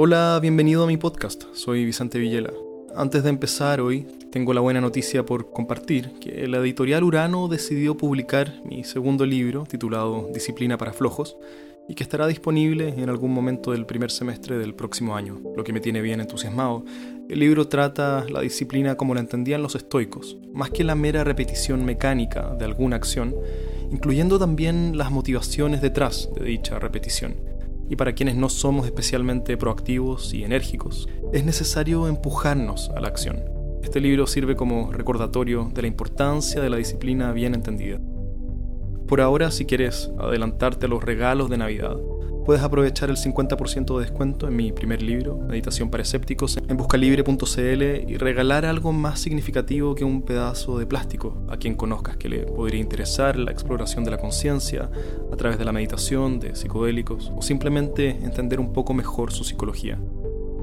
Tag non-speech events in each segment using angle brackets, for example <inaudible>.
Hola, bienvenido a mi podcast. Soy Vicente Villela. Antes de empezar hoy, tengo la buena noticia por compartir que la editorial Urano decidió publicar mi segundo libro titulado Disciplina para Flojos y que estará disponible en algún momento del primer semestre del próximo año, lo que me tiene bien entusiasmado. El libro trata la disciplina como la entendían los estoicos, más que la mera repetición mecánica de alguna acción, incluyendo también las motivaciones detrás de dicha repetición. Y para quienes no somos especialmente proactivos y enérgicos, es necesario empujarnos a la acción. Este libro sirve como recordatorio de la importancia de la disciplina bien entendida. Por ahora, si quieres adelantarte a los regalos de Navidad, puedes aprovechar el 50% de descuento en mi primer libro, Meditación para Escépticos, en buscalibre.cl y regalar algo más significativo que un pedazo de plástico a quien conozcas que le podría interesar la exploración de la conciencia a través de la meditación, de psicodélicos o simplemente entender un poco mejor su psicología.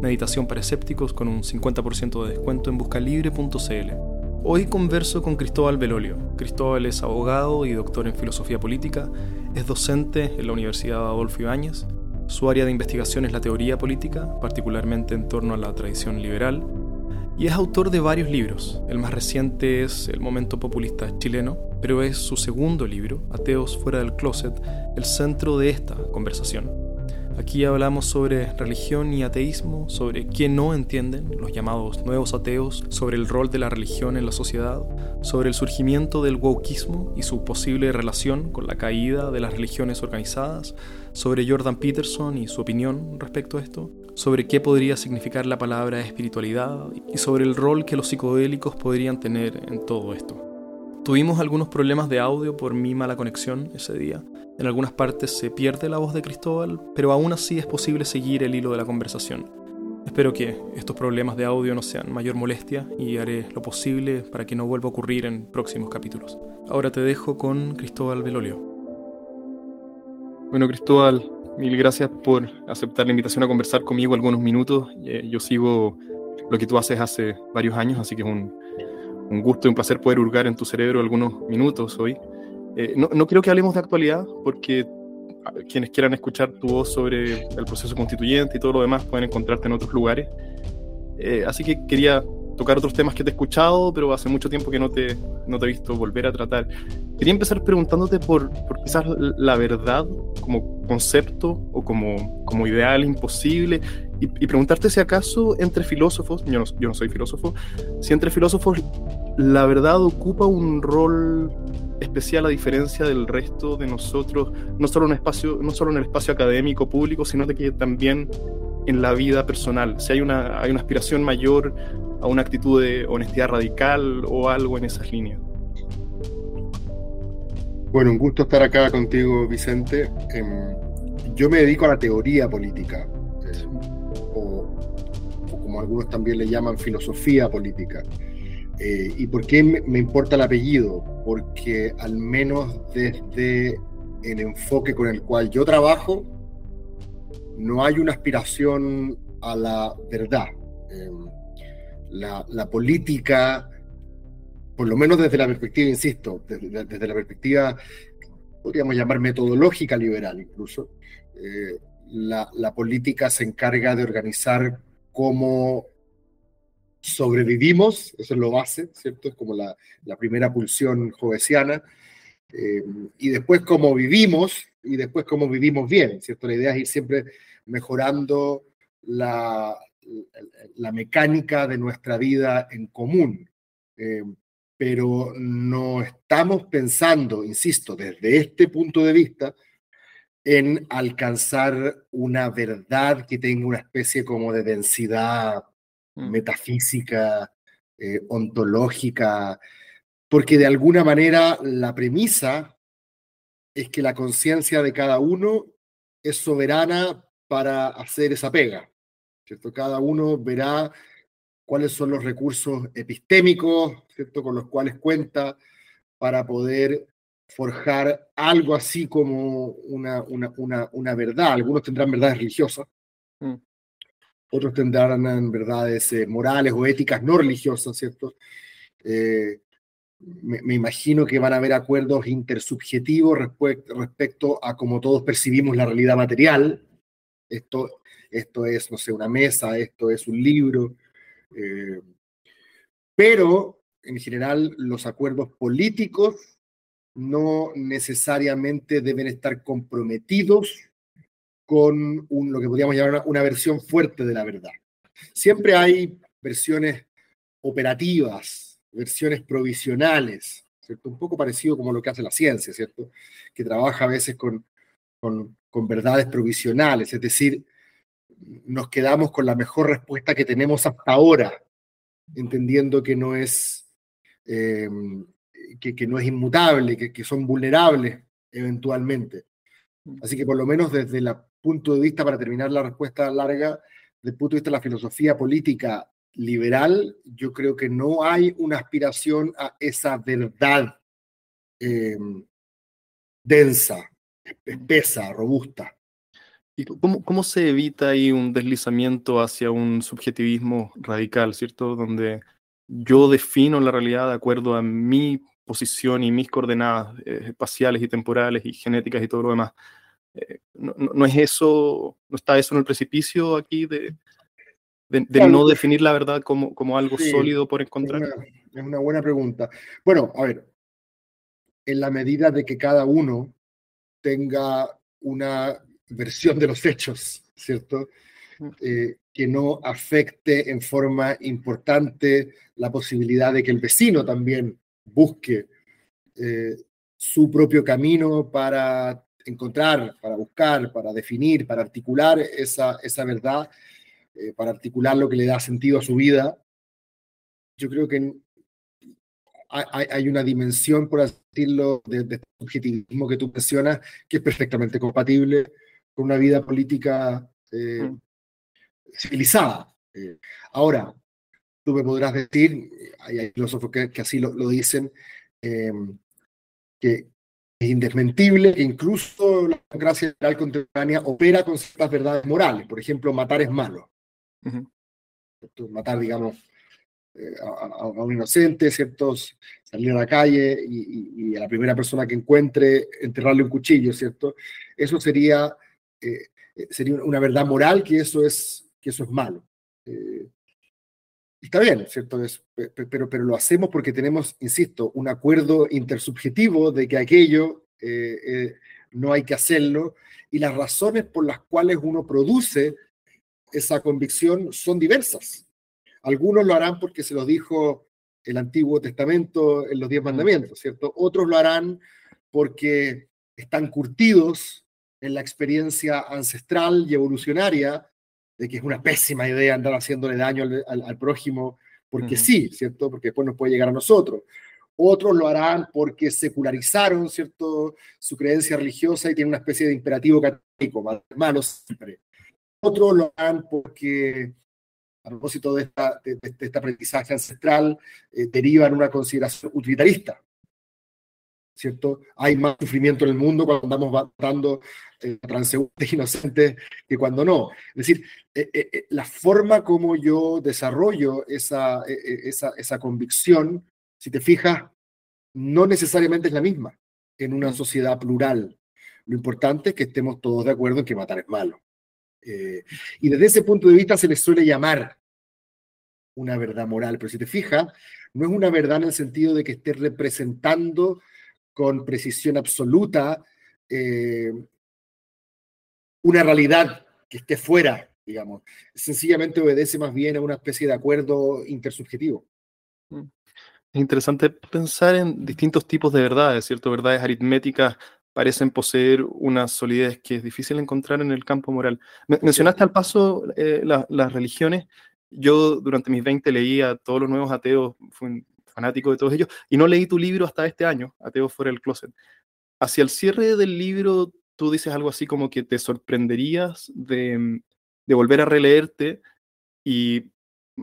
Meditación para escépticos con un 50% de descuento en buscalibre.cl. Hoy converso con Cristóbal Belolio. Cristóbal es abogado y doctor en filosofía política, es docente en la Universidad Adolfo Ibáñez, su área de investigación es la teoría política, particularmente en torno a la tradición liberal, y es autor de varios libros. El más reciente es El Momento Populista Chileno, pero es su segundo libro, Ateos fuera del closet, el centro de esta conversación. Aquí hablamos sobre religión y ateísmo, sobre qué no entienden los llamados nuevos ateos, sobre el rol de la religión en la sociedad, sobre el surgimiento del wokismo y su posible relación con la caída de las religiones organizadas, sobre Jordan Peterson y su opinión respecto a esto, sobre qué podría significar la palabra espiritualidad y sobre el rol que los psicodélicos podrían tener en todo esto. Tuvimos algunos problemas de audio por mi mala conexión ese día. En algunas partes se pierde la voz de Cristóbal, pero aún así es posible seguir el hilo de la conversación. Espero que estos problemas de audio no sean mayor molestia y haré lo posible para que no vuelva a ocurrir en próximos capítulos. Ahora te dejo con Cristóbal Belolio. Bueno, Cristóbal, mil gracias por aceptar la invitación a conversar conmigo algunos minutos. Eh, yo sigo lo que tú haces hace varios años, así que es un, un gusto y un placer poder hurgar en tu cerebro algunos minutos hoy. Eh, no, no quiero que hablemos de actualidad, porque quienes quieran escuchar tu voz sobre el proceso constituyente y todo lo demás pueden encontrarte en otros lugares. Eh, así que quería tocar otros temas que te he escuchado, pero hace mucho tiempo que no te, no te he visto volver a tratar. Quería empezar preguntándote por, por quizás la verdad como concepto o como, como ideal imposible y, preguntarte si acaso entre filósofos, yo no, yo no soy filósofo, si entre filósofos la verdad ocupa un rol especial a diferencia del resto de nosotros, no solo en, el espacio académico público, sino que también en la vida personal. Si hay una, hay una aspiración mayor a una actitud de honestidad radical o algo en esas líneas. Bueno, un gusto estar acá contigo, Vicente. Em, yo me dedico a la teoría política, eh, o, como algunos también le llaman filosofía política. Eh, ¿Y por qué me importa el apellido? Porque al menos desde el enfoque con el cual yo trabajo, no hay una aspiración a la verdad. Em, la, política, por lo menos desde la perspectiva, insisto, desde, desde la perspectiva, podríamos llamar metodológica liberal incluso, eh, la, la política se encarga de organizar cómo sobrevivimos, eso es lo base, ¿cierto? Es como la, la primera pulsión jovesiana. Eh, y después cómo vivimos, y después cómo vivimos bien, ¿cierto? La idea es ir siempre mejorando la, la mecánica de nuestra vida en común. Eh, pero no estamos pensando, insisto, desde este punto de vista, en alcanzar una verdad que tenga una especie como de densidad. Metafísica, eh, ontológica, porque de alguna manera la premisa es que la conciencia de cada uno es soberana para hacer esa pega. ¿cierto? Cada uno verá cuáles son los recursos epistémicos ¿cierto? con los cuales cuenta para poder forjar algo así como una, una, una, una verdad. Algunos tendrán verdades religiosas, mm otros tendrán verdades eh, morales o éticas no religiosas, ¿cierto? Eh, me, imagino que van a haber acuerdos intersubjetivos respecto, respecto a cómo todos percibimos la realidad material. Esto, esto es, no sé, una mesa, esto es un libro. Eh, pero, en general, los acuerdos políticos no necesariamente deben estar comprometidos con lo que podríamos llamar una, versión fuerte de la verdad. Siempre hay versiones operativas, versiones provisionales, ¿cierto? Un poco parecido como lo que hace la ciencia, ¿cierto? Que trabaja a veces con, con, verdades provisionales, es decir, nos quedamos con la mejor respuesta que tenemos hasta ahora, entendiendo que no es, eh, que, no es inmutable, que, que son vulnerables eventualmente. Así que por lo menos desde el punto de vista, para terminar la respuesta larga, desde el punto de vista de la filosofía política liberal, yo creo que no hay una aspiración a esa verdad eh, densa, espesa, robusta. ¿Y cómo, cómo, se evita ahí un deslizamiento hacia un subjetivismo radical, ¿cierto? Donde yo defino la realidad de acuerdo a mi posición y mis coordenadas eh, espaciales y temporales y genéticas y todo lo demás. Eh, no, no, es eso, no está eso en el precipicio aquí de, de, no definir la verdad como, como algo sólido por encontrar? Es una, buena pregunta. Bueno, a ver, en la medida de que cada uno tenga una versión de los hechos, ¿cierto? Mm. Eh, que no afecte en forma importante la posibilidad de que el vecino también busque eh, su propio camino para encontrar, para buscar, para definir, para articular esa, esa verdad eh, para articular lo que le da sentido a su vida. Yo creo que hay, una dimensión, por así decirlo, de, de subjetivismo que tú mencionas, que es perfectamente compatible con una vida política eh, mm. civilizada. Ahora, tú me podrás decir, hay, filósofos que, así lo, dicen, em, que es indesmentible que incluso la democracia liberal contemporánea opera con ciertas verdades morales. Por ejemplo, matar es malo. Matar, digamos, eh, a, un inocente, ¿cierto? Salir a la calle y, a la primera persona que encuentre enterrarle un cuchillo, ¿cierto? Eso sería, eh, eh, sería una verdad moral que eso es, que eso es malo. Está bien, ¿cierto? Es, pero, pero lo hacemos porque tenemos, insisto, un acuerdo intersubjetivo de que aquello no hay que hacerlo y las razones por las cuales uno produce esa convicción son diversas. Algunos lo harán porque se lo dijo el Antiguo Testamento en los diez mandamientos, ¿cierto? Otros lo harán porque están curtidos en la experiencia ancestral y evolucionaria de que es una pésima idea andar haciéndole daño al, prójimo porque sí, ¿cierto? Porque después nos puede llegar a nosotros. Otros lo harán porque secularizaron, ¿cierto? Su creencia religiosa y tienen una especie de imperativo católico, malo siempre. Otros lo harán porque, a propósito de, este aprendizaje ancestral, eh, derivan una consideración utilitarista. ¿Cierto? Hay más sufrimiento en el mundo cuando andamos matando eh, transeúntes inocentes que cuando no. Es decir, eh, eh, la forma como yo desarrollo esa, esa, esa convicción, si te fijas, no necesariamente es la misma en una sociedad plural. Lo importante es que estemos todos de acuerdo en que matar es malo. Eh, y desde ese punto de vista se le suele llamar una verdad moral, pero si te fijas, no es una verdad en el sentido de que esté representando con precisión absoluta eh, una realidad que esté fuera, digamos. Sencillamente obedece más bien a una especie de acuerdo intersubjetivo. Mm. Es interesante pensar en distintos tipos de verdades, ¿cierto? Verdades aritméticas parecen poseer una solidez que es difícil encontrar en el campo moral. mencionaste al paso eh, las religiones. Yo durante mis 20 leía todos los nuevos ateos, un fanático de todos ellos, y no leí tu libro hasta este año, Ateo fuera del closet. Hacia el cierre del libro, tú dices algo así como que te sorprenderías de, volver a releerte y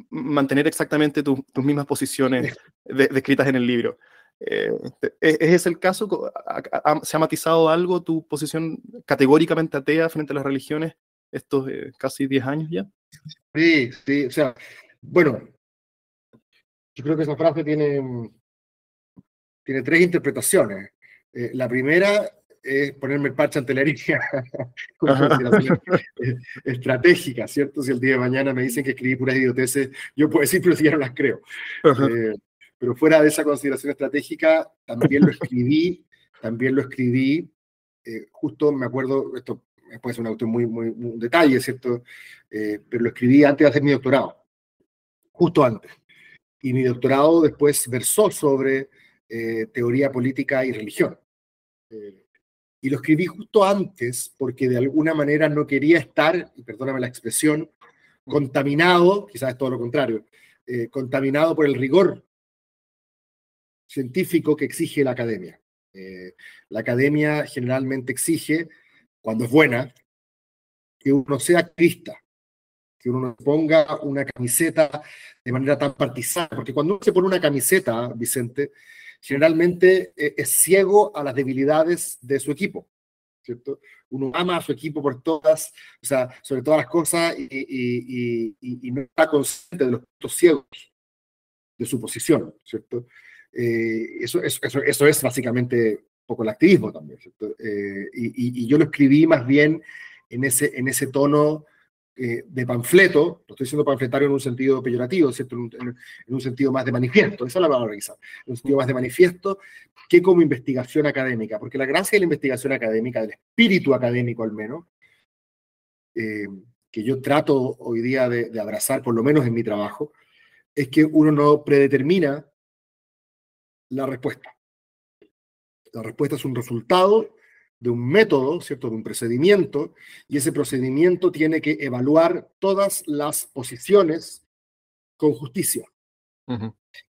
mantener exactamente tus mismas posiciones descritas en el libro. Eh, ¿Es ese el caso? ¿Se ha matizado algo tu posición categóricamente atea frente a las religiones estos eh, casi 10 años ya? Sí, sí, o sea, bueno, yo creo que esa frase tiene, tiene tres interpretaciones. Eh, la primera es ponerme el parche ante la herida <laughs> estratégica, ¿cierto? Si el día de mañana me dicen que escribí puras idioteces, yo puedo decir, pero si ya no las creo. Eh, pero fuera de esa consideración estratégica, también lo escribí, también lo escribí, eh, justo me acuerdo, esto puede ser un auto muy, muy, un detalle, ¿cierto? Eh, pero lo escribí antes de hacer mi doctorado, justo antes. Y mi doctorado después versó sobre teoría política y religión. Y lo escribí justo antes porque de alguna manera no quería estar, y perdóname la expresión, contaminado, quizás es todo lo contrario, eh, contaminado por el rigor científico que exige la academia. Eh, la academia generalmente exige, cuando es buena, que uno sea activista, que uno ponga una camiseta de manera tan partizana, porque cuando uno se pone una camiseta, Vicente, generalmente eh, es ciego a las debilidades de su equipo, ¿cierto? Uno ama a su equipo por todas, o sea, sobre todas las cosas y, no está consciente de los puntos ciegos de su posición, ¿cierto? Eh, eso, eso, eso, es básicamente un poco el activismo también. Eh, y, yo lo escribí más bien en ese, en ese tono eh, de panfleto, lo estoy diciendo panfletario en un sentido peyorativo. En, un, sentido más de manifiesto, esa es la palabra en un sentido más de manifiesto que como investigación académica, porque la gracia de la investigación académica, del espíritu académico al menos, eh, que yo trato hoy día de, de abrazar, por lo menos en mi trabajo, es que uno no predetermina la respuesta. La respuesta es un resultado de un método, ¿cierto? De un procedimiento, y ese procedimiento tiene que evaluar todas las posiciones con justicia.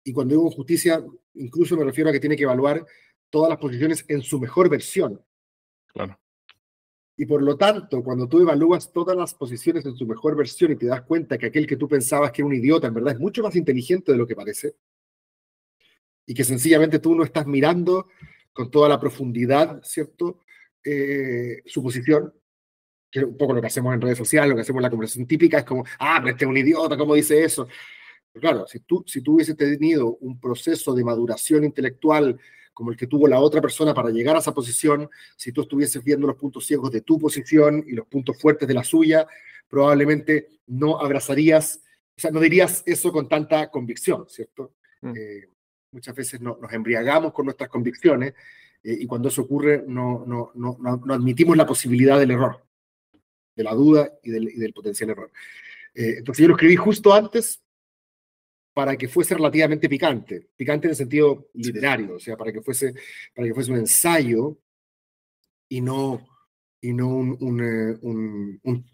Y cuando digo justicia, incluso me refiero a que tiene que evaluar todas las posiciones en su mejor versión. Claro. Y por lo tanto, cuando tú evalúas todas las posiciones en su mejor versión y te das cuenta que aquel que tú pensabas que era un idiota en verdad es mucho más inteligente de lo que parece, y que sencillamente tú no estás mirando con toda la profundidad, ¿cierto? Eh, su posición, que es un poco lo que hacemos en redes sociales, lo que hacemos en la conversación típica, es como, ah, pero este es un idiota, ¿cómo dice eso? Pero claro, si tú, si tú hubieses tenido un proceso de maduración intelectual como el que tuvo la otra persona para llegar a esa posición, si tú estuvieses viendo los puntos ciegos de tu posición y los puntos fuertes de la suya, probablemente no abrazarías, o sea, no dirías eso con tanta convicción, ¿cierto? Mm. Eh, muchas veces no, nos embriagamos con nuestras convicciones eh, y cuando eso ocurre no, no, no, no, admitimos la posibilidad del error, de la duda y del, y del potencial error. Eh, entonces yo lo escribí justo antes para que fuese relativamente picante, picante en el sentido literario, o sea, para que fuese, para que fuese un ensayo y no, y no un, un, eh, un,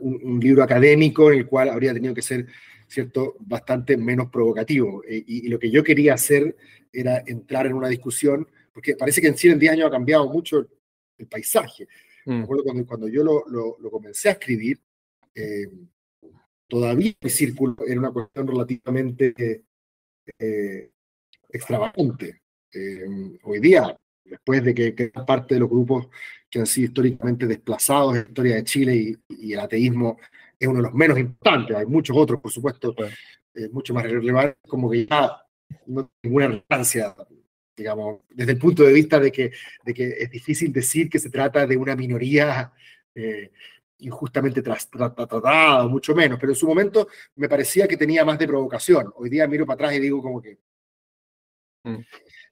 un, libro académico en el cual habría tenido que ser cierto bastante menos provocativo. y, y, lo que yo quería hacer era entrar en una discusión porque parece que en Chile en 10 años ha cambiado mucho el, paisaje. Me mm. acuerdo cuando, cuando yo lo, lo, comencé a escribir, eh, todavía mi círculo era una cuestión relativamente eh, extravagante. Eh, hoy día, después de que, que, parte de los grupos que han sido históricamente desplazados en la historia de Chile y, y, el ateísmo es uno de los menos importantes, hay muchos otros, por supuesto, mucho más relevantes, como que ya no hay ninguna relevancia digamos, desde el punto de vista de que, de que es difícil decir que se trata de una minoría eh, injustamente tratada, mucho menos, pero en su momento me parecía que tenía más de provocación. Hoy día miro para atrás y digo como que... Mm.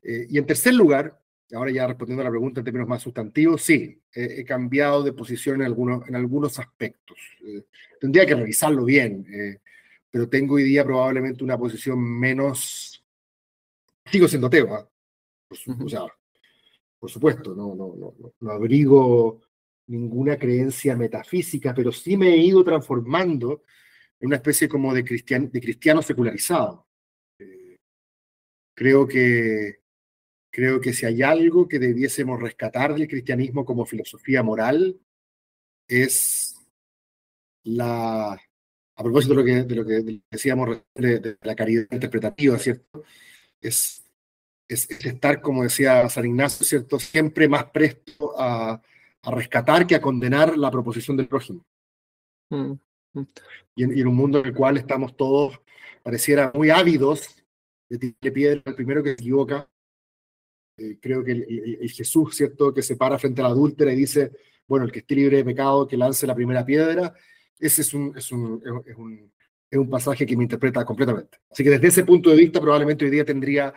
Eh, y en tercer lugar, ahora ya respondiendo a la pregunta en términos más sustantivos, sí, he cambiado de posición en algunos, en algunos aspectos. Eh, tendría que revisarlo bien, pero tengo hoy día probablemente una posición menos... Sigo siendo Por, o sea, por supuesto, no, no, no, no, abrigo ninguna creencia metafísica, pero sí me he ido transformando en una especie como de, cristian, de cristiano secularizado. Eh, creo, que, creo que si hay algo que debiésemos rescatar del cristianismo como filosofía moral, es la, a propósito de lo que, de lo que decíamos de, de la caridad interpretativa, ¿cierto? Es es, estar, como decía San Ignacio, ¿cierto? Siempre más presto a, a rescatar que a condenar la proposición del prójimo. Mm, mm. Y, en, un mundo en el cual estamos todos, pareciera, muy ávidos de tirarle piedra al primero que se equivoca, Eh, creo que el, Jesús, ¿cierto?, que se para frente a la adúltera y dice, bueno, el que esté libre de pecado, que lance la primera piedra, ese es un, es un, es un, es un pasaje que me interpreta completamente. Así que desde ese punto de vista, probablemente hoy día tendría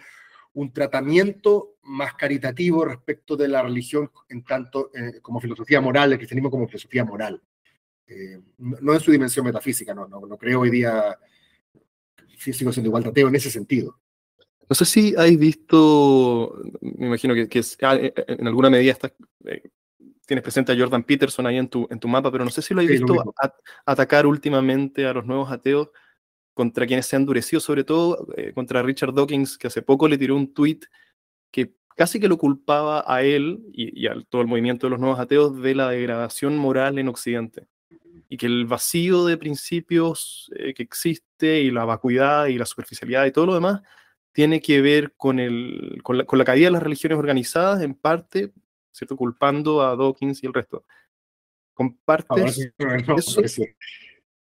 un tratamiento más caritativo respecto de la religión en tanto eh, como filosofía moral, el cristianismo como filosofía moral. Eh, no, en su dimensión metafísica, no, no, no creo hoy día físico siendo igual ateo en ese sentido. No sé si habéis visto, me imagino que, que ah, eh, en alguna medida tienes presente a Jordan Peterson ahí en tu, en tu mapa, pero no sé si lo habéis visto atacar últimamente a los nuevos ateos contra quienes se han endurecido, sobre todo eh, contra Richard Dawkins, que hace poco le tiró un tweet que casi que lo culpaba a él y, a todo el movimiento de los nuevos ateos de la degradación moral en Occidente. Y que el vacío de principios eh, que existe y la vacuidad y la superficialidad y todo lo demás tiene que ver con, el, con, la, con la caída de las religiones organizadas, en parte, ¿cierto? Culpando a Dawkins y el resto. ¿Compartes no, eso?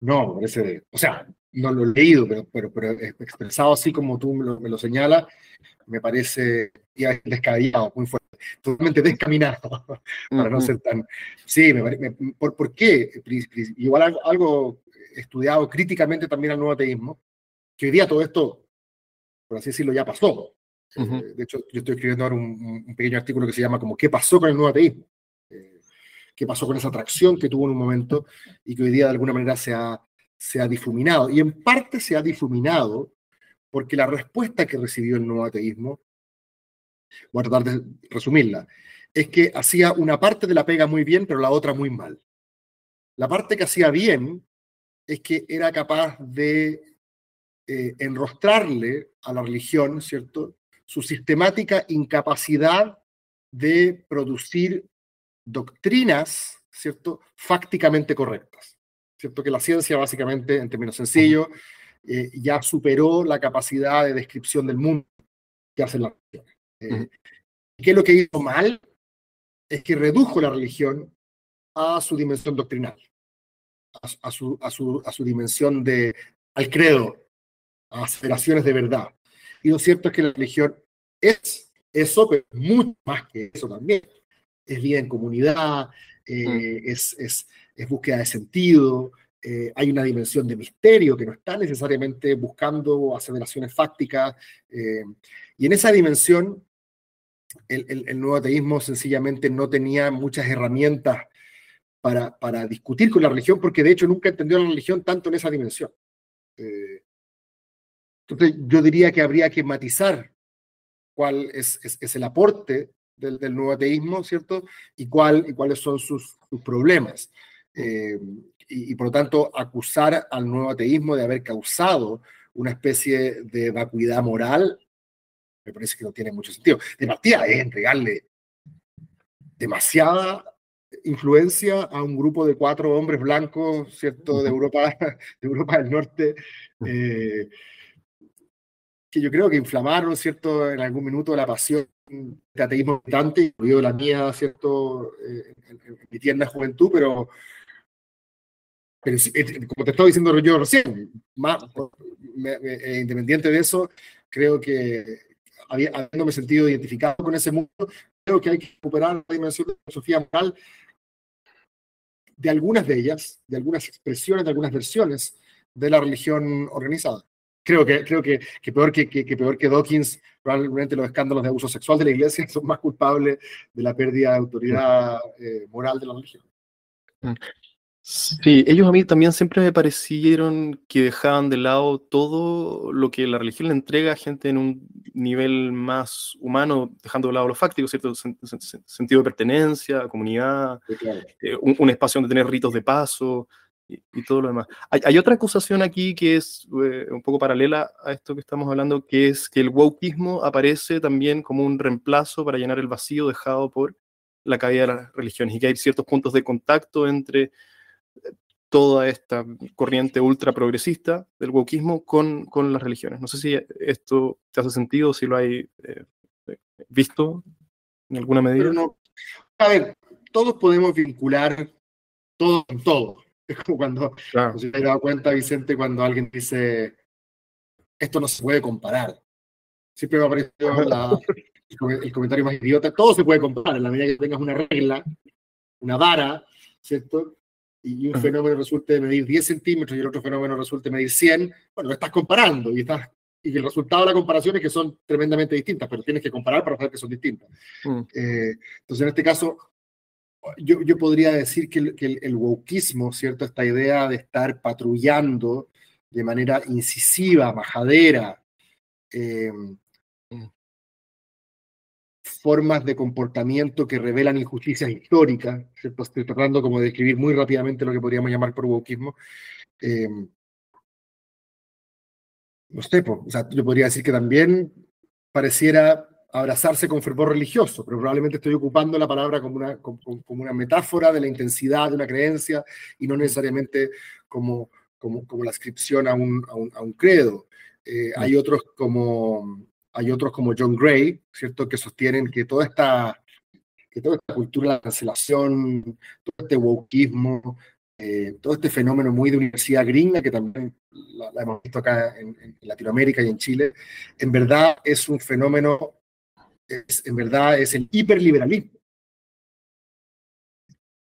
No, parece, o sea, no lo he leído, pero, pero, pero expresado así como tú me lo, me lo señalas, me parece ya descabellado, muy fuerte, totalmente descaminado, <laughs> para no ser tan... Sí, me, ¿por, ¿por, qué? Igual algo, estudiado críticamente también al nuevo ateísmo, que hoy día todo esto, por así decirlo, ya pasó. Eh, de hecho, yo estoy escribiendo ahora un, un, pequeño artículo que se llama como ¿Qué pasó con el nuevo ateísmo? ¿Qué pasó con esa atracción que tuvo en un momento y que hoy día de alguna manera se ha se ha difuminado. Y en parte se ha difuminado porque la respuesta que recibió el nuevo ateísmo, voy a tratar de resumirla, es que hacía una parte de la pega muy bien, pero la otra muy mal. La parte que hacía bien es que era capaz de eh, enrostrarle a la religión, ¿cierto?, su sistemática incapacidad de producir doctrinas, ¿cierto?, fácticamente correctas. ¿cierto? Que la ciencia, básicamente, en términos sencillos, eh, ya superó la capacidad de descripción del mundo que hacen las religiones. Eh, ¿Qué es lo que hizo mal? Es que redujo la religión a su dimensión doctrinal, a, su, a, su, a su dimensión de, al credo, a aspiraciones de verdad. Y lo cierto es que la religión es eso, pero mucho más que eso también. Es vida en comunidad, eh, es, es, es búsqueda de sentido, eh, hay una dimensión de misterio que no está necesariamente buscando aceleraciones fácticas, eh, y en esa dimensión el, nuevo ateísmo sencillamente no tenía muchas herramientas para, para, discutir con la religión, porque de hecho nunca entendió la religión tanto en esa dimensión. Entonces yo diría que habría que matizar cuál es, es, el aporte del, del, nuevo ateísmo, ¿cierto? Y, cuál, y cuáles son sus, sus problemas. Eh, y, por lo tanto acusar al nuevo ateísmo de haber causado una especie de vacuidad moral, me parece que no tiene mucho sentido. De partida es entregarle demasiada influencia a un grupo de cuatro hombres blancos, ¿cierto?, de Europa, <laughs> de Europa del Norte, eh, que yo creo que inflamaron, ¿cierto?, en algún minuto la pasión de ateísmo militante, incluido la mía, ¿cierto?, eh, mi tierna juventud, pero pero como te estaba diciendo yo recién, más, eh, independiente de eso, creo que habiéndome sentido identificado con ese mundo, creo que hay que recuperar la dimensión de la filosofía moral de algunas de ellas, de algunas expresiones, de algunas versiones de la religión organizada. Creo que, creo que, que peor que, que, que, peor que Dawkins, probablemente los escándalos de abuso sexual de la iglesia <laughs> son más culpables de la pérdida de autoridad eh, moral de la religión. Sí, ellos a mí también siempre me parecieron que dejaban de lado todo lo que la religión le entrega a gente en un nivel más humano, dejando de lado lo fáctico, ¿cierto? Sentido de pertenencia, comunidad, eh, un, espacio donde tener ritos de paso y, todo lo demás. Hay, otra acusación aquí que es eh, un poco paralela a esto que estamos hablando, que es que el wokismo aparece también como un reemplazo para llenar el vacío dejado por la caída de las religiones y que hay ciertos puntos de contacto entre toda esta corriente ultra progresista del wokismo con, con las religiones. No sé si esto te hace sentido, si lo hay eh, visto en alguna medida. No. A ver, todos podemos vincular todo con todo. <laughs> Es como cuando, claro. si te dado cuenta, Vicente, cuando alguien dice, esto no se puede comparar. Siempre me ha parecido la, el, comentario más idiota, todo se puede comparar en la medida que tengas una regla, una vara, ¿cierto? Y un fenómeno resulte medir 10 centímetros y el otro fenómeno resulte medir 100, bueno, lo estás comparando y estás y el resultado de la comparación es que son tremendamente distintas, pero tienes que comparar para saber que son distintas. Mm. Eh, entonces, en este caso, yo, yo podría decir que el, que el, wokismo, ¿cierto? Esta idea de estar patrullando de manera incisiva, majadera, eh, mm. formas de comportamiento que revelan injusticias históricas, ¿cierto? Estoy tratando como de describir muy rápidamente lo que podríamos llamar por wokismo. Eh, no sé, o sea, yo podría decir que también pareciera abrazarse con fervor religioso, pero probablemente estoy ocupando la palabra como una, como, una metáfora de la intensidad de una creencia y no necesariamente como, como, como la ascripción a un, a un, credo. Eh, hay, otros como, hay otros como John Gray, ¿cierto?, que sostienen que toda esta, que toda esta cultura de la cancelación, todo este wokismo, eh, todo este fenómeno muy de universidad gringa, que también la, hemos visto acá en, Latinoamérica y en Chile, en verdad es un fenómeno, es, en verdad es el hiperliberalismo.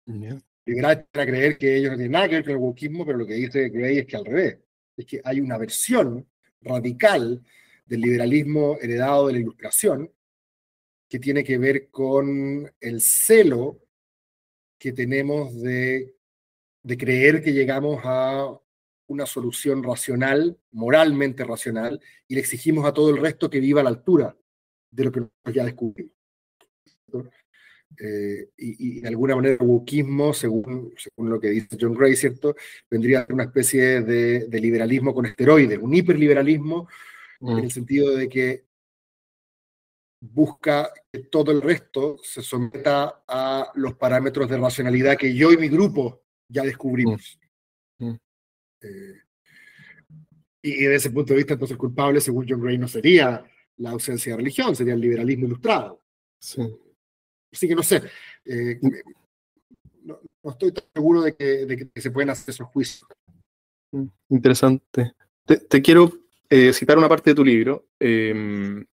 Yeah. Liberal para creer que ellos no tienen nada que ver con el wokismo, pero lo que dice Gray es que al revés, es que hay una versión radical del liberalismo heredado de la ilustración que tiene que ver con el celo que tenemos de de creer que llegamos a una solución racional, moralmente racional, y le exigimos a todo el resto que viva a la altura de lo que ya descubrimos. Eh, y, de alguna manera el wokismo, según, según lo que dice John Gray, ¿cierto? vendría a ser una especie de, liberalismo con esteroides, un hiperliberalismo en el mm. sentido de que busca que todo el resto se someta a los parámetros de racionalidad que yo y mi grupo ya descubrimos. Mm. Mm. Eh, y desde ese punto de vista, entonces el culpable, según John Gray, no sería la ausencia de religión, sería el liberalismo ilustrado. Sí. Así que no sé, eh, mm. no, estoy tan seguro de que, se pueden hacer esos juicios. Interesante. Te, quiero eh, citar una parte de tu libro. Em,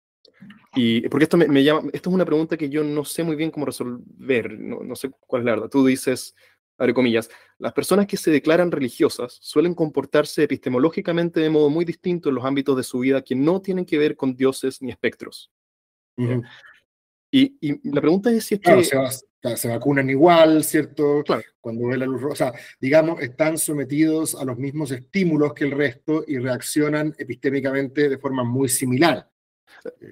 y porque esto me, llama, esto es una pregunta que yo no sé muy bien cómo resolver, no, no sé cuál es la verdad. Tú dices, abre comillas, las personas que se declaran religiosas suelen comportarse epistemológicamente de modo muy distinto en los ámbitos de su vida que no tienen que ver con dioses ni espectros. y, la pregunta es si es que... Se, vacunan igual, ¿cierto? Cuando ve la luz roja. O sea, digamos, están sometidos a los mismos estímulos que el resto y reaccionan epistémicamente de forma muy similar.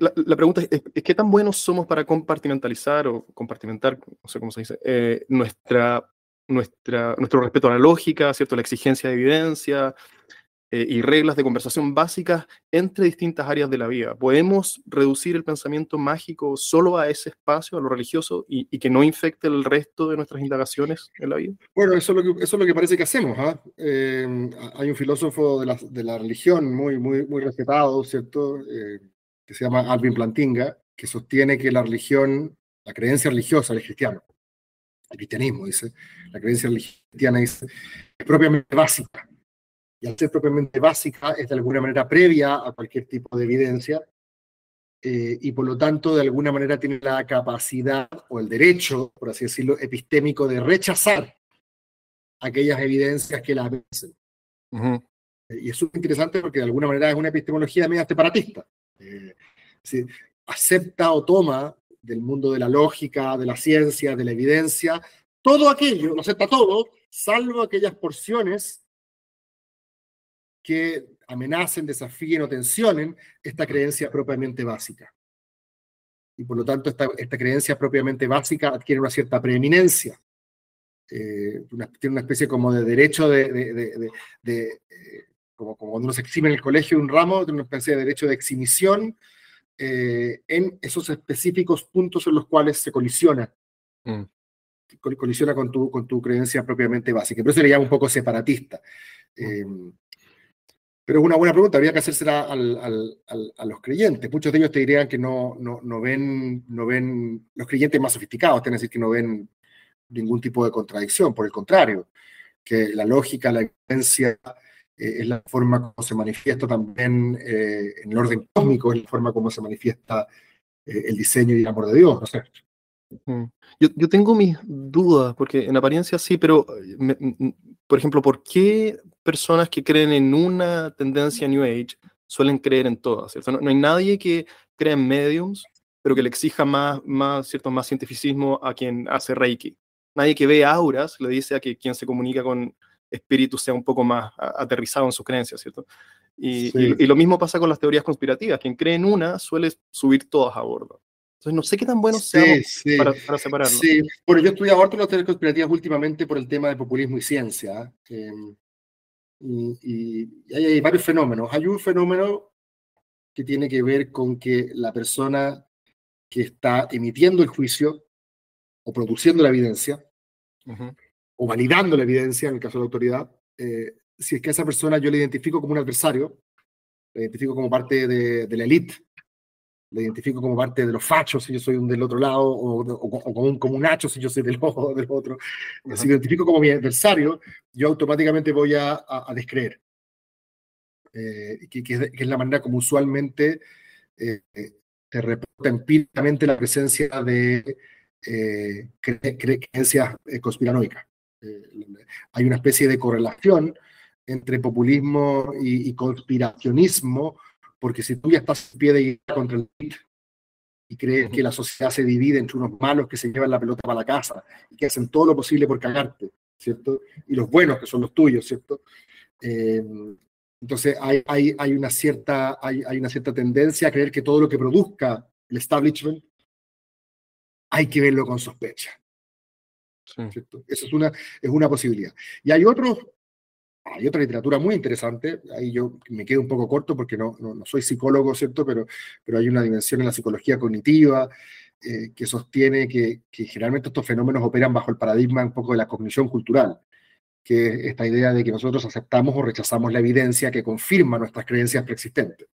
La, pregunta es, ¿qué tan buenos somos para compartimentalizar o compartimentar, no sé cómo se dice, eh, nuestra nuestra, nuestro respeto a la lógica, ¿cierto? la exigencia de evidencia eh, y reglas de conversación básicas entre distintas áreas de la vida. ¿Podemos reducir el pensamiento mágico solo a ese espacio, a lo religioso, y, que no infecte el resto de nuestras indagaciones en la vida? Bueno, eso es lo que, eso es lo que parece que hacemos. ¿ah? Eh, hay un filósofo de la, de la, religión muy, muy, muy respetado, ¿cierto? Eh, que se llama Alvin Plantinga, que sostiene que la religión, la creencia religiosa, el cristiano, el cristianismo, dice, la creencia cristiana es propiamente básica. Y al ser propiamente básica es de alguna manera previa a cualquier tipo de evidencia eh, y por lo tanto de alguna manera tiene la capacidad o el derecho, por así decirlo, epistémico de rechazar aquellas evidencias que la vencen. Y es muy interesante porque de alguna manera es una epistemología media separatista. Eh, acepta o toma del mundo de la lógica, de la ciencia, de la evidencia, todo aquello, lo acepta todo, salvo aquellas porciones que amenacen, desafíen o tensionen esta creencia propiamente básica. Y por lo tanto, esta, creencia propiamente básica adquiere una cierta preeminencia. Eh, tiene una especie como de derecho de, eh, como, cuando uno se exime en el colegio un ramo, tiene una especie de derecho de exhibición eh, en esos específicos puntos en los cuales se colisiona. Mm. Colisiona con tu, con tu creencia propiamente básica. Pero eso le llama un poco separatista. Mm. Eh, pero es una buena pregunta, habría que hacérsela al, al, a los creyentes. Muchos de ellos te dirían que no, no, no, ven, no ven, los creyentes más sofisticados, que decir que no ven ningún tipo de contradicción, por el contrario, que la lógica, la evidencia, eh, es la forma como se manifiesta también eh, en el orden cósmico, es la forma como se manifiesta eh, el diseño y el amor de Dios, no sé. Yo, yo, tengo mis dudas, porque en apariencia sí, pero, por ejemplo, ¿por qué personas que creen en una tendencia New Age suelen creer en todas? ¿cierto? No, hay nadie que crea en mediums, pero que le exija más, más, ¿cierto? más cientificismo a quien hace Reiki. Nadie que ve auras le dice a que quien se comunica con espíritus sea un poco más aterrizado en sus creencias, ¿cierto? Y, y, lo mismo pasa con las teorías conspirativas. Quien cree en una suele subir todas a bordo. Entonces, no sé qué tan bueno sea Para, para, separarlo. Sí, bueno, yo estudié aborto en las teorías conspirativas últimamente por el tema de populismo y ciencia. Eh, y, y hay, varios fenómenos. Hay un fenómeno que tiene que ver con que la persona que está emitiendo el juicio o produciendo la evidencia o validando la evidencia en el caso de la autoridad, eh, si es que esa persona yo la identifico como un adversario, la identifico como parte de, de la élite, la identifico como parte de los fachos si yo soy un del otro lado, o, como, un, como un hacho si yo soy del, <laughs> del otro. Si me identifico como mi adversario, yo automáticamente voy a, a, descreer. Eh, que, que, es, la manera como usualmente eh, te reporta empíricamente la presencia de eh, creencias conspiranoicas. Hay una especie de correlación entre populismo y, y conspiracionismo porque si tú ya estás pie de guerra contra el y crees que la sociedad se divide entre unos malos que se llevan la pelota para la casa y que hacen todo lo posible por cagarte, ¿cierto? Y los buenos que son los tuyos, ¿cierto? Eh, entonces hay, hay, hay, una cierta, hay, hay, una cierta tendencia a creer que todo lo que produzca el establishment hay que verlo con sospecha. ¿Cierto? Eso es una, es una posibilidad. Y hay otros hay otra literatura muy interesante, ahí yo me quedo un poco corto porque no, no, soy psicólogo, ¿cierto? Pero, pero hay una dimensión en la psicología cognitiva eh, que sostiene que, que, generalmente estos fenómenos operan bajo el paradigma un poco de la cognición cultural, que es esta idea de que nosotros aceptamos o rechazamos la evidencia que confirma nuestras creencias preexistentes.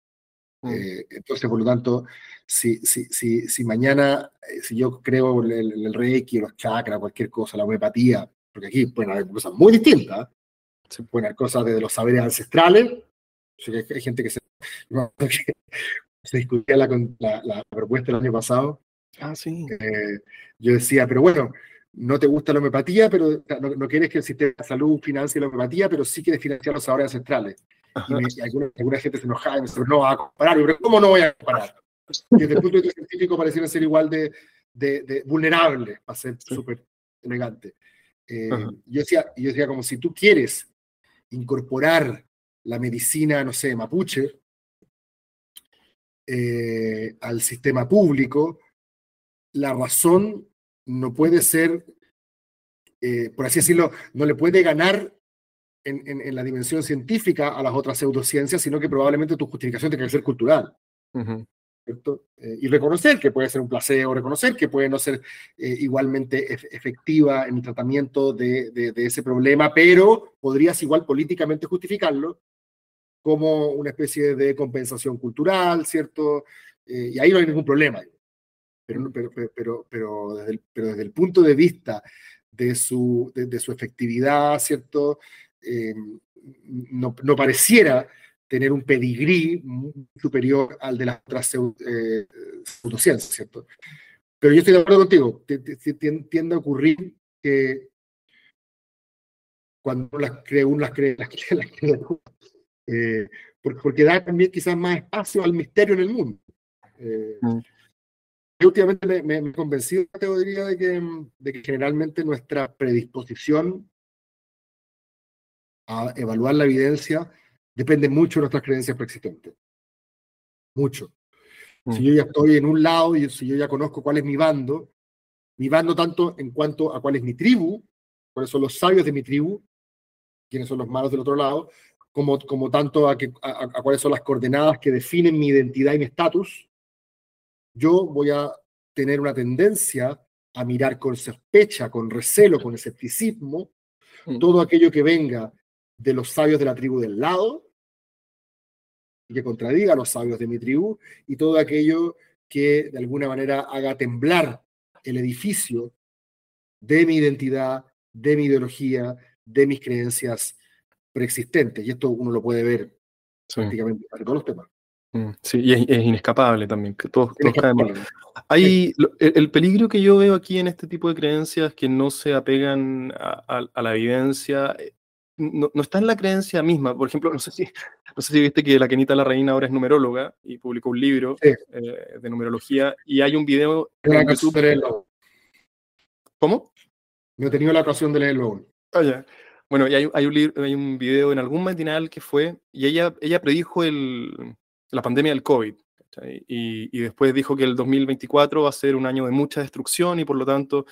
Mm. Eh, entonces, por lo tanto, si, si, si, si mañana, eh, si yo creo el, el, el reiki, los chakras, cualquier cosa, la homeopatía, porque aquí pueden haber cosas muy distintas, se pueden cosas de los saberes ancestrales. hay gente que se, <laughs> <laughs> se discutía la, la, propuesta el año pasado. Ah, sí. Eh, yo decía, pero bueno, no te gusta la homeopatía, pero no, quieres que el sistema de salud financie la homeopatía, pero sí quieres financiar los saberes ancestrales. Y, alguna, gente se enojaba y me decía, no va a comparar. pero ¿cómo no voy a comparar? Desde el punto de vista científico parecieron ser igual de, de, de vulnerables, para ser súper elegante. Eh, yo, decía, yo decía, como si tú quieres incorporar la medicina, no sé, mapuche eh, al sistema público, la razón no puede ser, eh, por así decirlo, no le puede ganar en, en, la dimensión científica a las otras pseudociencias, sino que probablemente tu justificación tenga que ser cultural. Eh, y reconocer que puede ser un placebo, reconocer que puede no ser eh, igualmente efectiva en el tratamiento de, de, ese problema, pero podrías igual políticamente justificarlo como una especie de compensación cultural, ¿cierto? Eh, y ahí no hay ningún problema. Pero, pero, pero, pero, desde, el, pero desde el punto de vista de su, de, su efectividad, ¿cierto? No, no pareciera tener un pedigrí superior al de las otras eh, pseudociencias, ¿cierto? Pero yo estoy de acuerdo contigo, tiende a ocurrir que cuando las cree, uno las cree, las <laughs> cree, las cree, <laughs> eh, porque, porque, da también quizás más espacio al misterio en el mundo. Eh, mm. Yo últimamente me, he convencido de que, de que generalmente nuestra predisposición a evaluar la evidencia depende mucho de nuestras creencias preexistentes. Mucho. Si mm. yo ya estoy en un lado y si yo ya conozco cuál es mi bando, mi bando tanto en cuanto a cuál es mi tribu, cuáles son los sabios de mi tribu, quiénes son los malos del otro lado, como, como tanto a, que, a, cuáles son las coordenadas que definen mi identidad y mi estatus, yo voy a tener una tendencia a mirar con sospecha, con recelo, con escepticismo, mm. todo aquello que venga de los sabios de la tribu del lado, y que contradiga a los sabios de mi tribu y todo aquello que de alguna manera haga temblar el edificio de mi identidad, de mi ideología, de mis creencias preexistentes. Y esto uno lo puede ver prácticamente para todos los temas. Mm, sí, y es, inescapable también, que todos, Hay, el, peligro que yo veo aquí en este tipo de creencias que no se apegan a, la evidencia, eh, no, está en la creencia misma. Por ejemplo, no sé si, no sé si viste que la Kenita la Reina ahora es numeróloga y publicó un libro eh, de numerología y hay un video en YouTube. ¿Cómo? No he tenido la ocasión de leerlo Ah, Bueno, y hay, hay, un libro, hay un video en algún matinal que fue, y ella, ella predijo el, la pandemia del COVID. Y, y, después dijo que el 2024 va a ser un año de mucha destrucción y por lo tanto...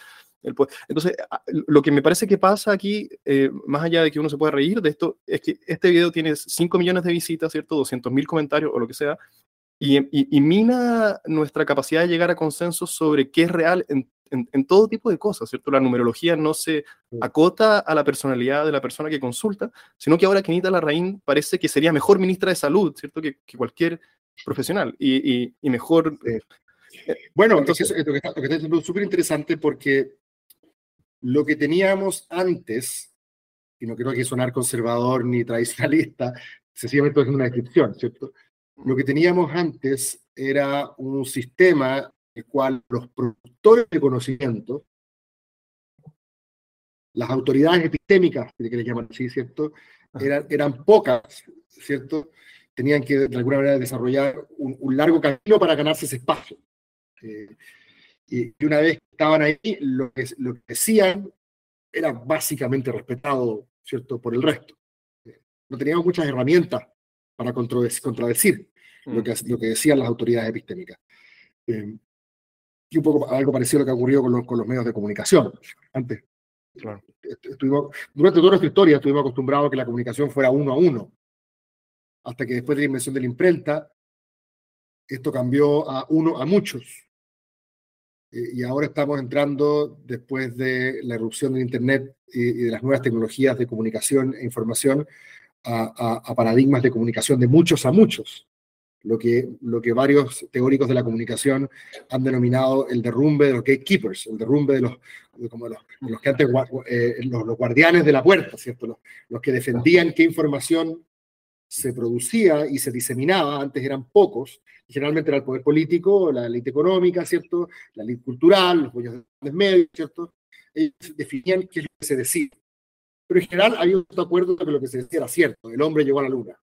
El, entonces, lo que me parece que pasa aquí, eh, más allá de que uno se pueda reír de esto, es que este video tiene 5 millones de visitas, ¿cierto? 200 mil comentarios o lo que sea, y, y, mina nuestra capacidad de llegar a consensos sobre qué es real en en, todo tipo de cosas, ¿cierto? La numerología no se acota a la personalidad de la persona que consulta, sino que ahora Kenita Larraín parece que sería mejor ministra de salud, ¿cierto? Que, cualquier profesional y, mejor... Eh, bueno, entonces, lo que está, diciendo es súper interesante porque lo que teníamos antes, y no quiero que sonar conservador ni tradicionalista, sencillamente es una descripción, ¿cierto? Lo que teníamos antes era un sistema el cual los productores de conocimiento, las autoridades epistémicas, que le llaman así, ¿cierto? Eran, eran pocas, ¿cierto? Tenían que de alguna manera desarrollar un, largo camino para ganarse ese espacio. Eh, y una vez que estaban ahí, lo que, lo que decían era básicamente respetado, ¿cierto?, por el resto. No teníamos muchas herramientas para contradecir lo, que, lo que decían las autoridades epistémicas. Eh, y un poco algo parecido a lo que ha ocurrido con los, con los medios de comunicación. Antes, estuvimos, durante toda nuestra historia estuvimos acostumbrados a que la comunicación fuera uno a uno, hasta que después de la invención de la imprenta, esto cambió a uno a muchos. Y ahora estamos entrando, después de la erupción del Internet y, de las nuevas tecnologías de comunicación e información, a, paradigmas de comunicación de muchos a muchos lo que, lo que varios teóricos de la comunicación han denominado el derrumbe de los gatekeepers, el derrumbe de los, como los, eh, los, guardianes de la puerta, ¿cierto? Los, los, que defendían qué información se producía y se diseminaba, antes eran pocos, generalmente era el poder político, la élite económica, ¿cierto? La élite cultural, los dueños de medios, ¿cierto? Ellos definían qué es lo que se decía. Pero en general había un acuerdo de que lo que se decía era cierto, el hombre llegó a la luna.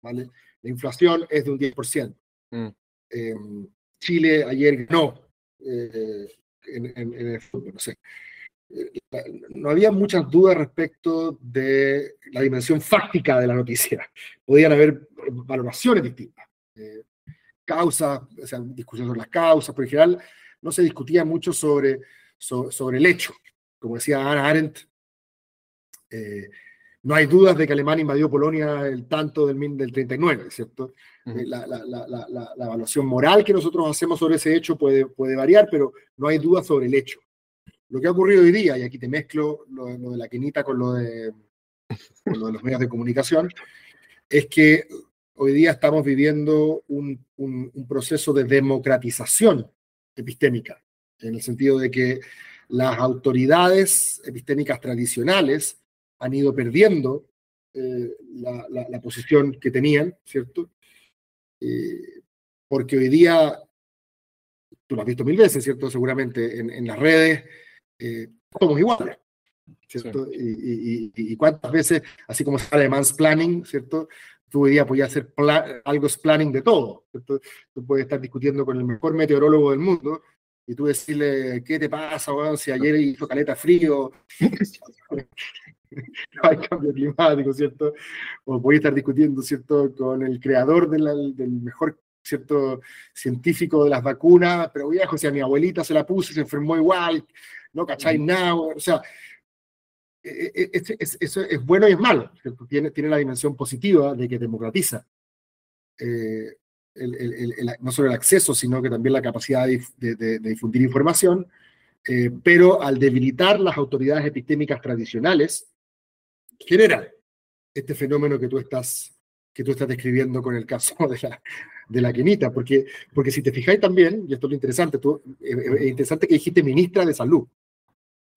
¿Vale? La inflación es de un 10%. Mm. Em, Chile ayer ganó eh, en, el fútbol, no sé. Eh, no había muchas dudas respecto de la dimensión fáctica de la noticia. <laughs> Podían haber valoraciones distintas. Eh, causas, o sea, discusiones sobre las causas, pero en general no se discutía mucho sobre, sobre, el hecho. Como decía Ana Arendt, no hay dudas de que Alemania invadió Polonia el tanto del, del 39, ¿cierto? Eh, la, la, la, la, evaluación moral que nosotros hacemos sobre ese hecho puede, puede variar, pero no hay dudas sobre el hecho. Lo que ha ocurrido hoy día, y aquí te mezclo lo, de la quinita con lo de, los medios de comunicación, es que hoy día estamos viviendo un proceso de democratización epistémica, en el sentido de que las autoridades epistémicas tradicionales han ido perdiendo eh, la, posición que tenían, ¿cierto? Eh, porque hoy día, tú lo has visto mil veces, ¿cierto? Seguramente en, las redes eh, somos iguales, ¿cierto? Y, cuántas veces, así como habla de mansplaining, ¿cierto? Tú hoy día podías hacer algo planning de todo, ¿cierto? Tú puedes estar discutiendo con el mejor meteorólogo del mundo y tú decirle, ¿qué te pasa, si ayer hizo caleta frío? no <laughs> hay cambio climático, ¿cierto? O a estar discutiendo, ¿cierto?, con el creador del mejor, ¿cierto?, científico de las vacunas, pero viejo, o sea, mi abuelita se la puso y se enfermó igual, no cacháis nada, o sea, e, e, e, eso es, bueno y es malo, Tiene, tiene la dimensión positiva de que democratiza. Eh, no solo el acceso, sino que también la capacidad de, difundir información, eh, pero al debilitar las autoridades epistémicas tradicionales, genera este fenómeno que tú estás, que tú estás describiendo con el caso <laughs> de la, de la quinita, porque, porque si te fijáis también, y esto es lo interesante, tú, es interesante que dijiste ministra de salud,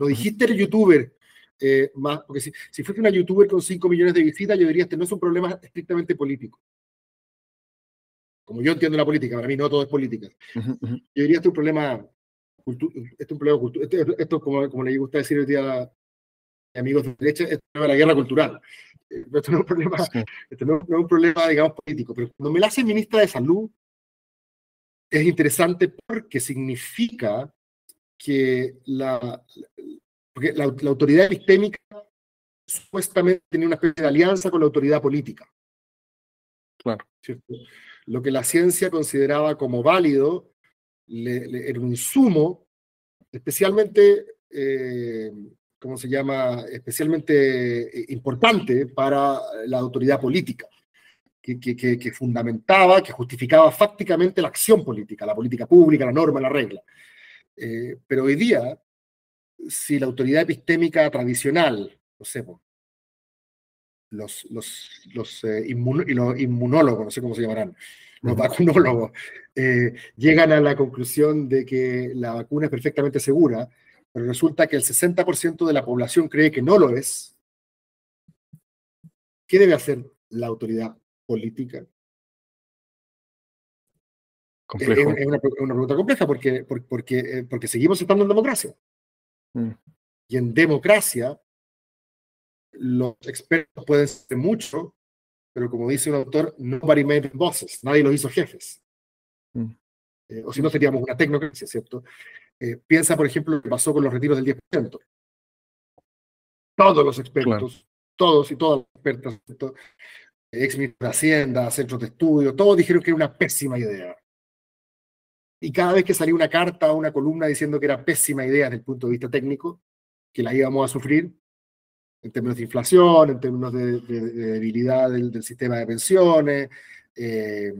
no dijiste el youtuber, eh, más, porque si, si fuese una youtuber con 5 millones de visitas, yo diría, este no es un problema estrictamente político. como yo entiendo la política, para mí no todo es política. Yo diría que este es un problema, este es un problema este, esto, como, como le gusta decir hoy día a amigos de derecha, es la guerra cultural. Eh, esto no es un problema, esto no, es un problema, digamos, político, pero cuando me la hace ministra de Salud, es interesante porque significa que la, porque la, autoridad epistémica supuestamente tiene una especie de alianza con la autoridad política. Claro. Lo que la ciencia consideraba como válido era un insumo especialmente, eh, ¿cómo se llama? Especialmente eh, importante para la autoridad política. Que, que, fundamentaba, que justificaba fácticamente la acción política, la política pública, la norma, la regla. Eh, pero hoy día, si la autoridad epistémica tradicional, no sé, los, los, los, eh, los inmunólogos, no sé cómo se llamarán, los vacunólogos, eh, llegan a la conclusión de que la vacuna es perfectamente segura, pero resulta que el 60% de la población cree que no lo es, ¿qué debe hacer la autoridad política? Es, una, pregunta compleja porque, porque, eh, porque, seguimos estando en democracia. Mm. Y en democracia, los expertos pueden ser mucho, pero como dice un autor, nobody made bosses, nadie los hizo jefes. Mm. Eh, o si no, seríamos una tecnocracia, ¿cierto? Eh, piensa, por ejemplo, lo que pasó con los retiros del 10%. Todos los expertos, todos y todas las expertas, ex de Hacienda, centros de estudio, todos dijeron que era una pésima idea. Y cada vez que salía una carta o una columna diciendo que era pésima idea desde el punto de vista técnico, que la íbamos a sufrir en términos de inflación, en términos de, debilidad del, sistema de pensiones, eh,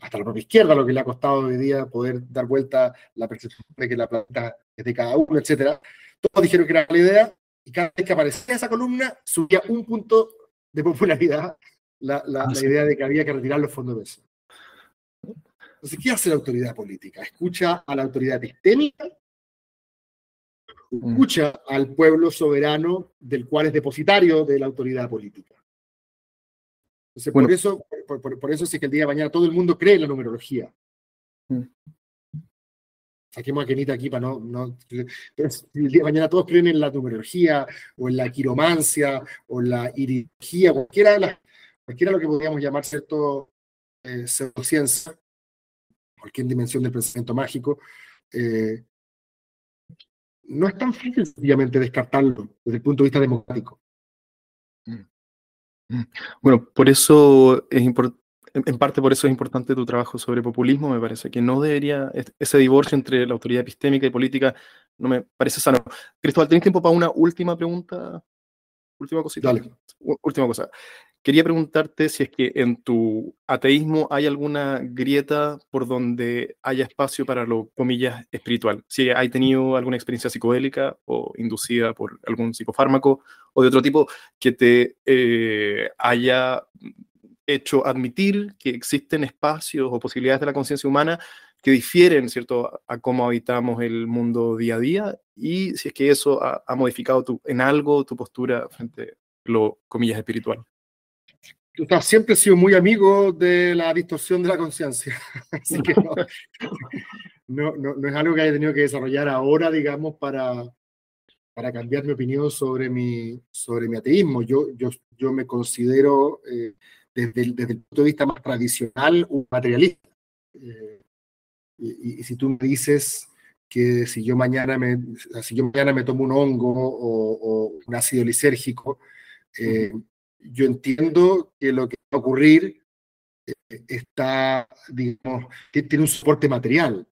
hasta la propia izquierda, lo que le ha costado hoy día poder dar vuelta la percepción de que la plata es de cada uno, etc. Todos dijeron que era la idea, y cada vez que aparecía esa columna, subía un punto de popularidad la, la idea de que había que retirar los fondos de eso. Entonces, ¿qué hace la autoridad política? ¿Escucha a la autoridad epistémica? Mm. ¿Escucha al pueblo soberano del cual es depositario de la autoridad política? Entonces, por, eso, por, eso es que el día de mañana todo el mundo cree en la numerología. Mm. Saquemos a Kenita aquí para no, no. El día de mañana todos creen en la numerología, o en la quiromancia, o en la iridología, cualquiera, de cualquiera de lo que podríamos llamar cierto eh, pseudociencia cualquier dimensión del pensamiento mágico, eh, no es tan fácil sencillamente descartarlo desde el punto de vista democrático. Mm. Mm. Bueno, por eso es importante, en parte por eso es importante tu trabajo sobre populismo, me parece que no debería, ese divorcio entre la autoridad epistémica y política no me parece sano. Cristóbal, ¿tenés tiempo para una última pregunta? Última cosita. Dale. Última cosa. Quería preguntarte si es que en tu ateísmo hay alguna grieta por donde haya espacio para lo, comillas, espiritual. Si hay tenido alguna experiencia psicodélica o inducida por algún psicofármaco o de otro tipo que te eh, haya hecho admitir que existen espacios o posibilidades de la conciencia humana que difieren, ¿cierto?, a cómo habitamos el mundo día a día y si es que eso ha, modificado tu, en algo tu postura frente a lo, comillas, espiritual tú siempre he sido muy amigo de la distorsión de la conciencia. <laughs> Así que no, no, es algo que haya tenido que desarrollar ahora, digamos, para, para cambiar mi opinión sobre mi, sobre mi ateísmo. Yo, yo, yo me considero, eh, desde, el, desde, el, punto de vista más tradicional, un materialista. Eh, y, si tú me dices que si yo mañana me, si yo mañana me tomo un hongo o, un ácido lisérgico, eh, yo entiendo que lo que va a ocurrir eh, está, digamos, tiene un soporte material,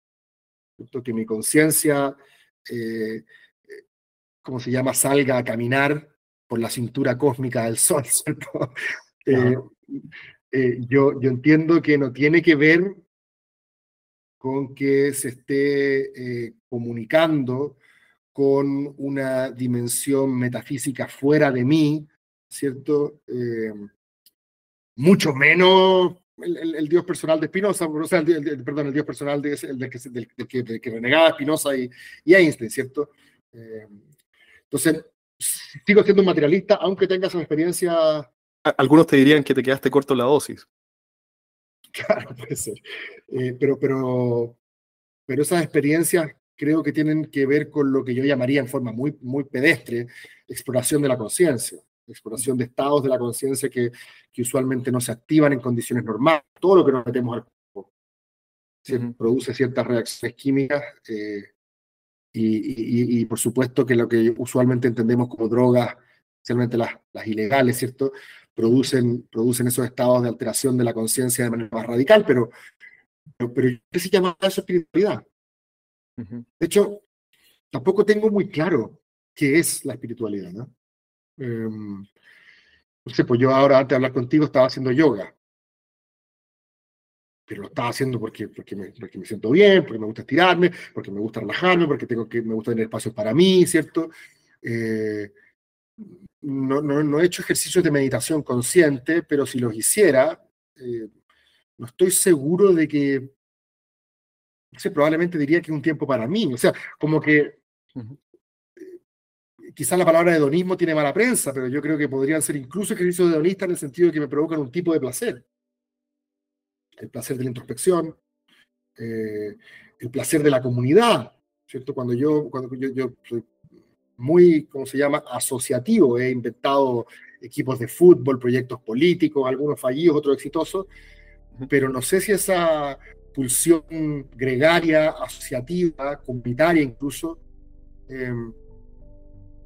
que mi conciencia, eh, ¿cómo se llama?, salga a caminar por la cintura cósmica del Sol, <laughs> ¿cierto? Eh, yo, yo entiendo que no tiene que ver con que se esté comunicando con una dimensión metafísica fuera de mí, ¿cierto? Eh, mucho menos el, Dios personal de Spinoza, o sea, el, perdón, el Dios personal de, del, que, que, renegaba Spinoza y, y, Einstein, ¿cierto? Eh, entonces, sigo siendo un materialista, aunque tengas una experiencia... Algunos te dirían que te quedaste corto en la dosis. <laughs> Claro, puede ser. Eh, pero, pero, pero esas experiencias creo que tienen que ver con lo que yo llamaría en forma muy, muy pedestre exploración de la conciencia, exploración de estados de la conciencia que, que, usualmente no se activan en condiciones normales. Todo lo que nos metemos al cuerpo produce ciertas reacciones químicas eh, y, y, por supuesto que lo que usualmente entendemos como drogas, especialmente las, las ilegales, ¿cierto? producen, producen esos estados de alteración de la conciencia de manera más radical, pero, pero, ¿qué se llama eso espiritualidad? De hecho, tampoco tengo muy claro qué es la espiritualidad, ¿no? Em, no sé, pues yo ahora antes de hablar contigo estaba haciendo yoga, pero lo estaba haciendo porque, porque, me, porque me siento bien, porque me gusta estirarme, porque me gusta relajarme, porque tengo que, me gusta tener espacio para mí, ¿cierto? Eh, no, no, he hecho ejercicios de meditación consciente, pero si los hiciera, eh, no estoy seguro de que, no sé, probablemente diría que es un tiempo para mí. O sea, como que eh, quizás la palabra hedonismo tiene mala prensa, pero yo creo que podrían ser incluso ejercicios hedonistas en el sentido de que me provocan un tipo de placer. El placer de la introspección, eh, el placer de la comunidad, ¿cierto? Cuando yo, cuando yo, yo soy muy, ¿cómo se llama?, asociativo. He inventado equipos de fútbol, proyectos políticos, algunos fallidos, otros exitosos, pero no sé si esa pulsión gregaria, asociativa, comunitaria incluso, em,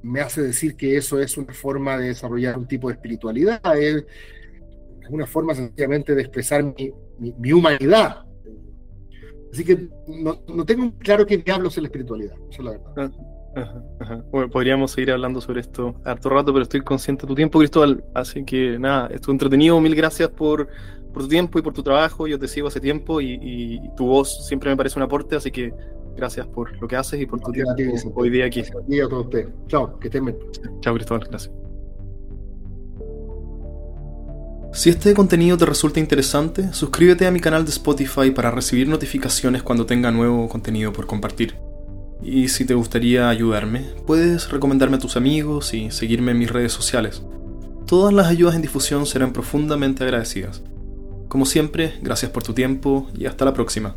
me hace decir que eso es una forma de desarrollar un tipo de espiritualidad, es, una forma sencillamente de expresar mi, humanidad. Así que no, no, tengo claro qué diablos es la espiritualidad, esa es la verdad. Ah, bueno, podríamos seguir hablando sobre esto harto rato, pero estoy consciente de tu tiempo, Cristóbal. Así que nada, estuvo entretenido. Mil gracias por, por tu tiempo y por tu trabajo. Yo te sigo hace tiempo y, tu voz siempre me parece un aporte, así que gracias por lo que haces y por tu tiempo hoy día aquí. Chao, que estén bien. Chao, Cristóbal, gracias. Si este contenido te resulta interesante, suscríbete a mi canal de Spotify para recibir notificaciones cuando tenga nuevo contenido por compartir. Y si te gustaría ayudarme, puedes recomendarme a tus amigos y seguirme en mis redes sociales. Todas las ayudas en difusión serán profundamente agradecidas. Como siempre, gracias por tu tiempo y hasta la próxima.